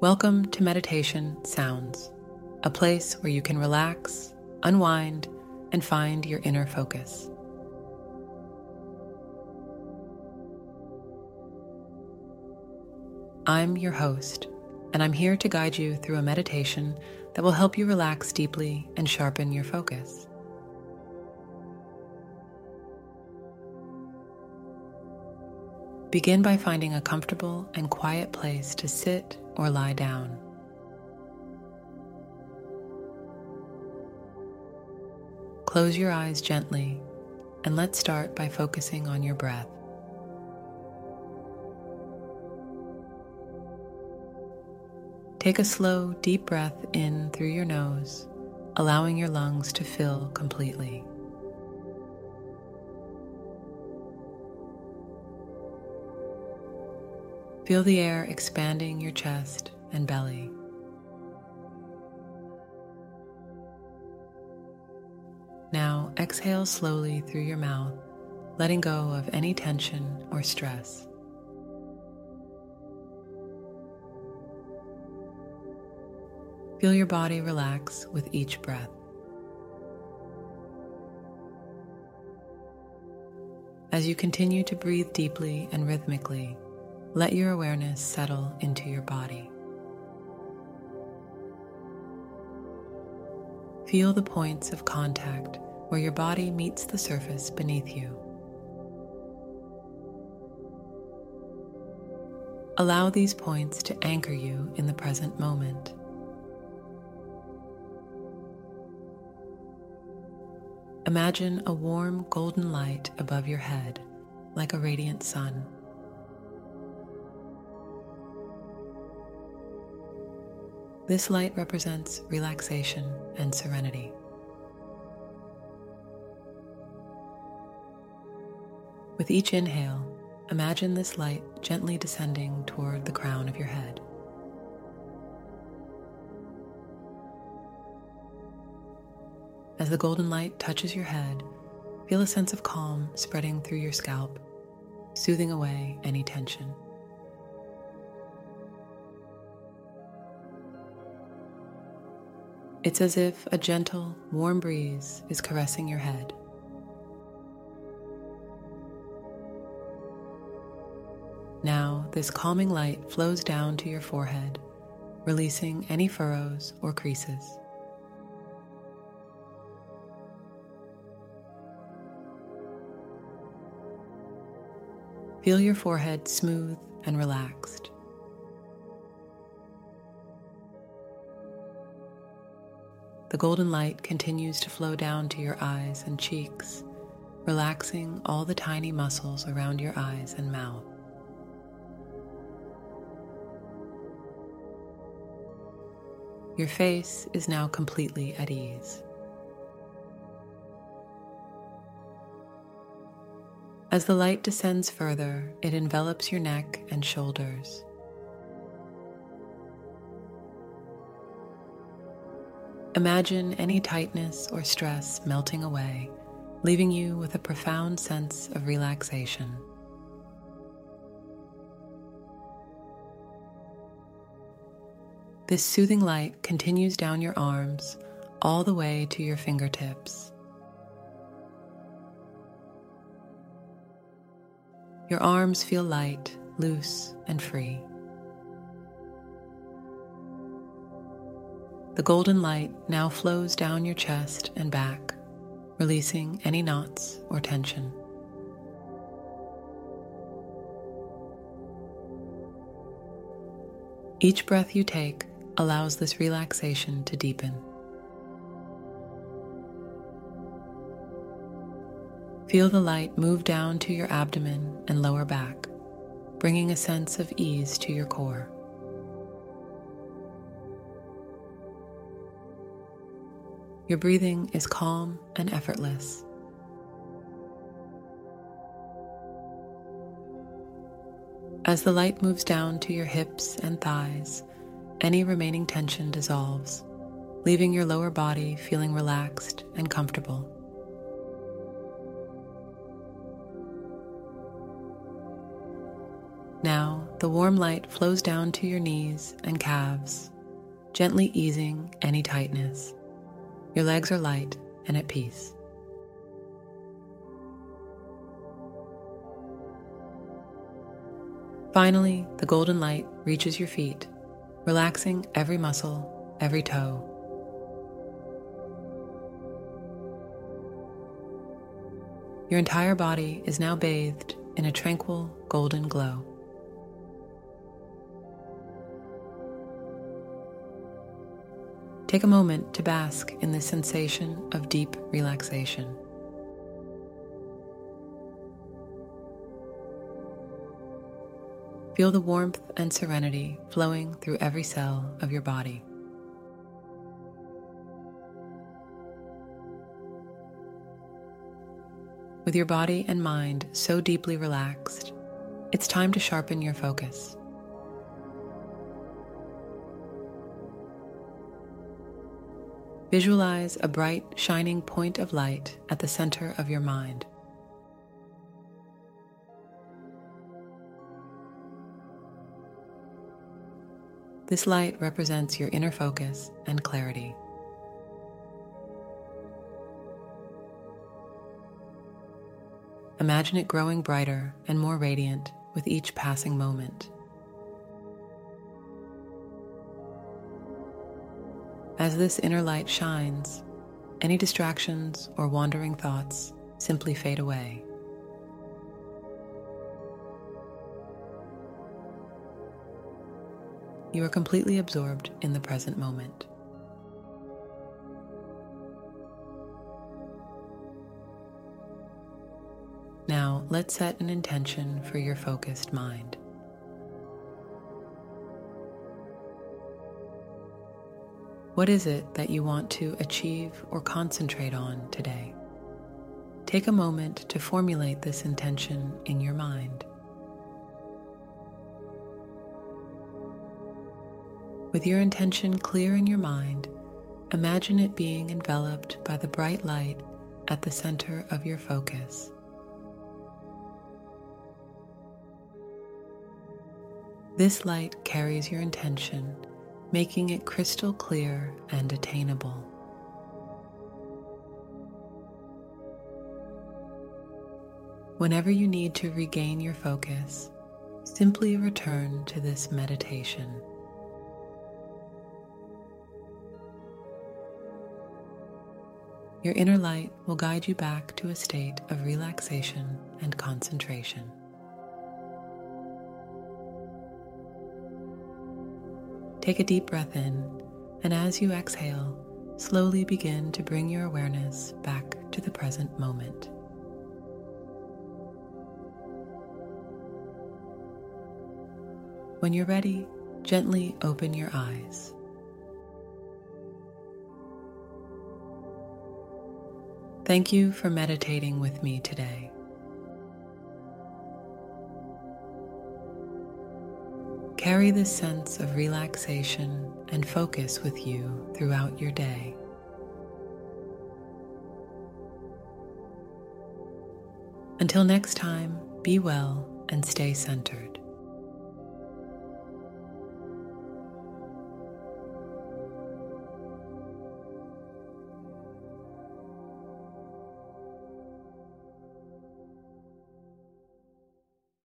Welcome to Meditation Sounds, a place where you can relax, unwind, and find your inner focus. I'm your host, and I'm here to guide you through a meditation that will help you relax deeply and sharpen your focus. Begin by finding a comfortable and quiet place to sit or lie down. Close your eyes gently and let's start by focusing on your breath. Take a slow, deep breath in through your nose, allowing your lungs to fill completely. Feel the air expanding your chest and belly. Now exhale slowly through your mouth, letting go of any tension or stress. Feel your body relax with each breath. As you continue to breathe deeply and rhythmically, let your awareness settle into your body. Feel the points of contact where your body meets the surface beneath you. Allow these points to anchor you in the present moment. Imagine a warm golden light above your head, like a radiant sun. This light represents relaxation and serenity. With each inhale, imagine this light gently descending toward the crown of your head. As the golden light touches your head, feel a sense of calm spreading through your scalp, soothing away any tension. It's as if a gentle, warm breeze is caressing your head. Now, this calming light flows down to your forehead, releasing any furrows or creases. Feel your forehead smooth and relaxed. The golden light continues to flow down to your eyes and cheeks, relaxing all the tiny muscles around your eyes and mouth. Your face is now completely at ease. As the light descends further, it envelops your neck and shoulders. Imagine any tightness or stress melting away, leaving you with a profound sense of relaxation. This soothing light continues down your arms all the way to your fingertips. Your arms feel light, loose, and free. The golden light now flows down your chest and back, releasing any knots or tension. Each breath you take allows this relaxation to deepen. Feel the light move down to your abdomen and lower back, bringing a sense of ease to your core. Your breathing is calm and effortless. As the light moves down to your hips and thighs, any remaining tension dissolves, leaving your lower body feeling relaxed and comfortable. Now, the warm light flows down to your knees and calves, gently easing any tightness. Your legs are light and at peace. Finally, the golden light reaches your feet, relaxing every muscle, every toe. Your entire body is now bathed in a tranquil golden glow. Take a moment to bask in the sensation of deep relaxation. Feel the warmth and serenity flowing through every cell of your body. With your body and mind so deeply relaxed, it's time to sharpen your focus. Visualize a bright, shining point of light at the center of your mind. This light represents your inner focus and clarity. Imagine it growing brighter and more radiant with each passing moment. As this inner light shines, any distractions or wandering thoughts simply fade away. You are completely absorbed in the present moment. Now, let's set an intention for your focused mind. What is it that you want to achieve or concentrate on today? Take a moment to formulate this intention in your mind. With your intention clear in your mind, imagine it being enveloped by the bright light at the center of your focus. This light carries your intention making it crystal clear and attainable. Whenever you need to regain your focus, simply return to this meditation. Your inner light will guide you back to a state of relaxation and concentration. Take a deep breath in, and as you exhale, slowly begin to bring your awareness back to the present moment. When you're ready, gently open your eyes. Thank you for meditating with me today. Carry this sense of relaxation and focus with you throughout your day. Until next time, be well and stay centered.